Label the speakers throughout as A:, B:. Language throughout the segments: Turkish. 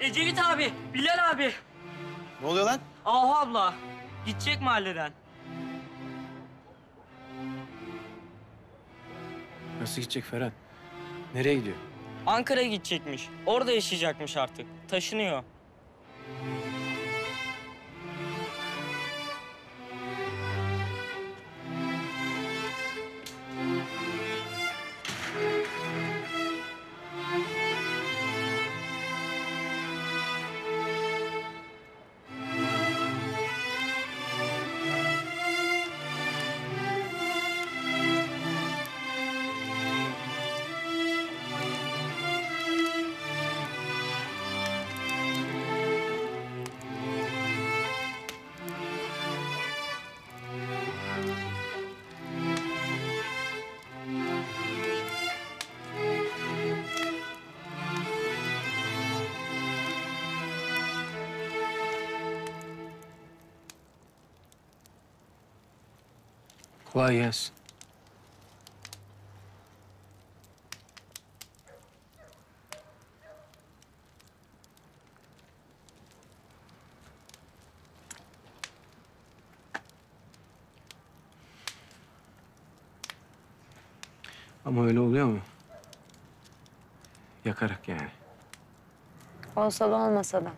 A: Ecevit abi, Bilal abi,
B: Ne oluyor lan?
A: Ahu abla. Gidecek mahalleden.
C: Nasıl gidecek Ferhat? Nereye gidiyor?
A: Ankara'ya gidecekmiş. Orada yaşayacakmış artık. Taşınıyor.
C: Kolay gelsin. Ama öyle oluyor mu? Yakarak yani.
D: Olsa da olmasa da.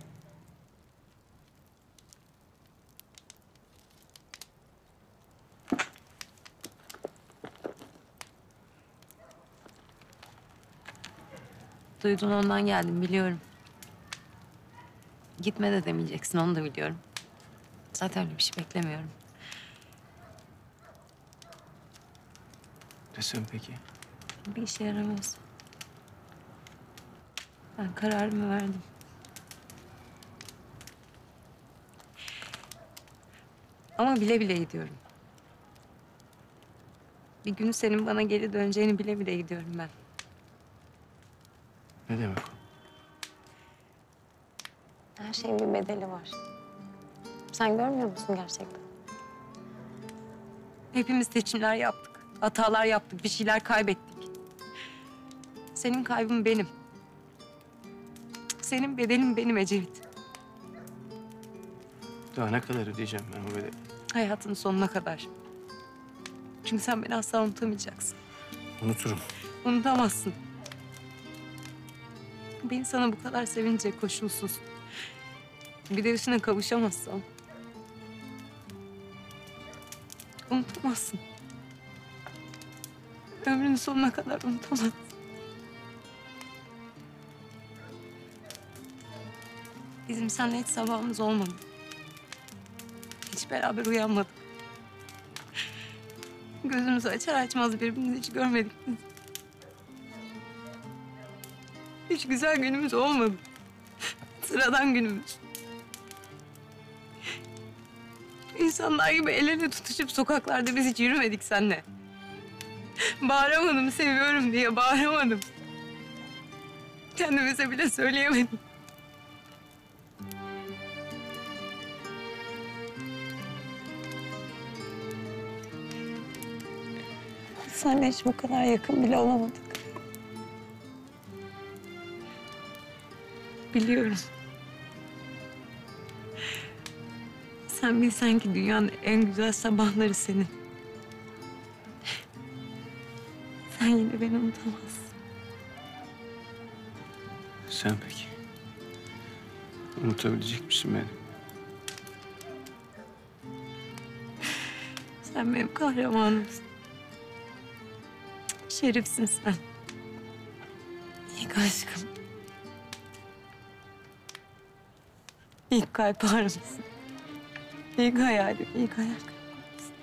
D: Duydun ondan geldim biliyorum. Gitme de demeyeceksin onu da biliyorum. Zaten öyle bir şey beklemiyorum.
C: Desem peki.
D: Bir işe yaramaz. Ben kararımı verdim. Ama bile bile gidiyorum. Bir gün senin bana geri döneceğini bile bile gidiyorum ben.
C: Ne demek o?
D: Her şeyin bir bedeli var. Sen görmüyor musun gerçekten? Hepimiz seçimler yaptık. Hatalar yaptık, bir şeyler kaybettik. Senin kaybın benim. Senin bedelin benim Ecevit.
C: Daha ne kadar ödeyeceğim ben o bedeli?
D: Hayatın sonuna kadar. Çünkü sen beni asla unutamayacaksın.
C: Unuturum.
D: Unutamazsın. Beni sana bu kadar sevince koşulsuz. Bir de üstüne kavuşamazsam. Unutamazsın. Ömrünün sonuna kadar unutamazsın. Bizim seninle hiç sabahımız olmadı. Hiç beraber uyanmadık. Gözümüzü açar açmaz birbirimizi hiç görmedik biz. Hiç güzel günümüz olmadı. Sıradan günümüz. İnsanlar gibi el ele tutuşup sokaklarda biz hiç yürümedik seninle. Bağıramadım seviyorum diye bağıramadım. Kendimize bile söyleyemedim. Senle hiç bu kadar yakın bile olamadık. Biliyorum. Sen bilsen ki dünyanın en güzel sabahları senin. Sen yine beni unutamazsın.
C: Sen peki? Unutabilecek misin beni?
D: Sen benim kahramanımsın. Şerifsin sen. İlk aşkım. İlk kalp ağrımsın. İlk hayalim, ilk hayal kırıklığımsın.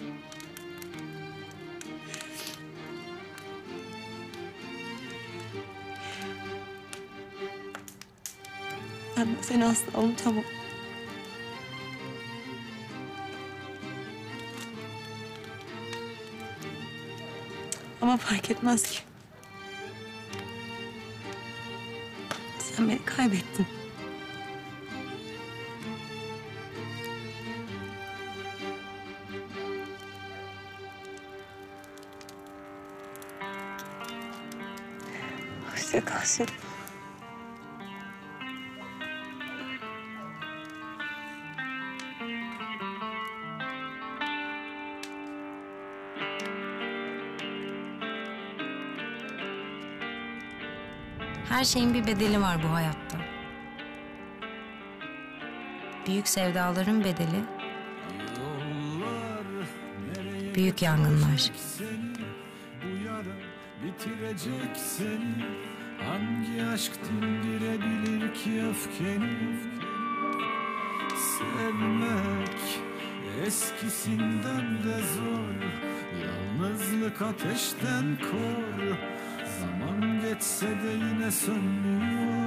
D: Ben seni asla unutamam. Ama fark etmez ki. Sen beni kaybettin. istiyor Tahsin. Her şeyin bir bedeli var bu hayatta. Büyük sevdaların bedeli, büyük yangınlar.
E: Bitireceksin Hangi aşk dindirebilir ki öfkeni? Sevmek eskisinden de zor. Yalnızlık ateşten kor. Zaman geçse de yine sönmüyor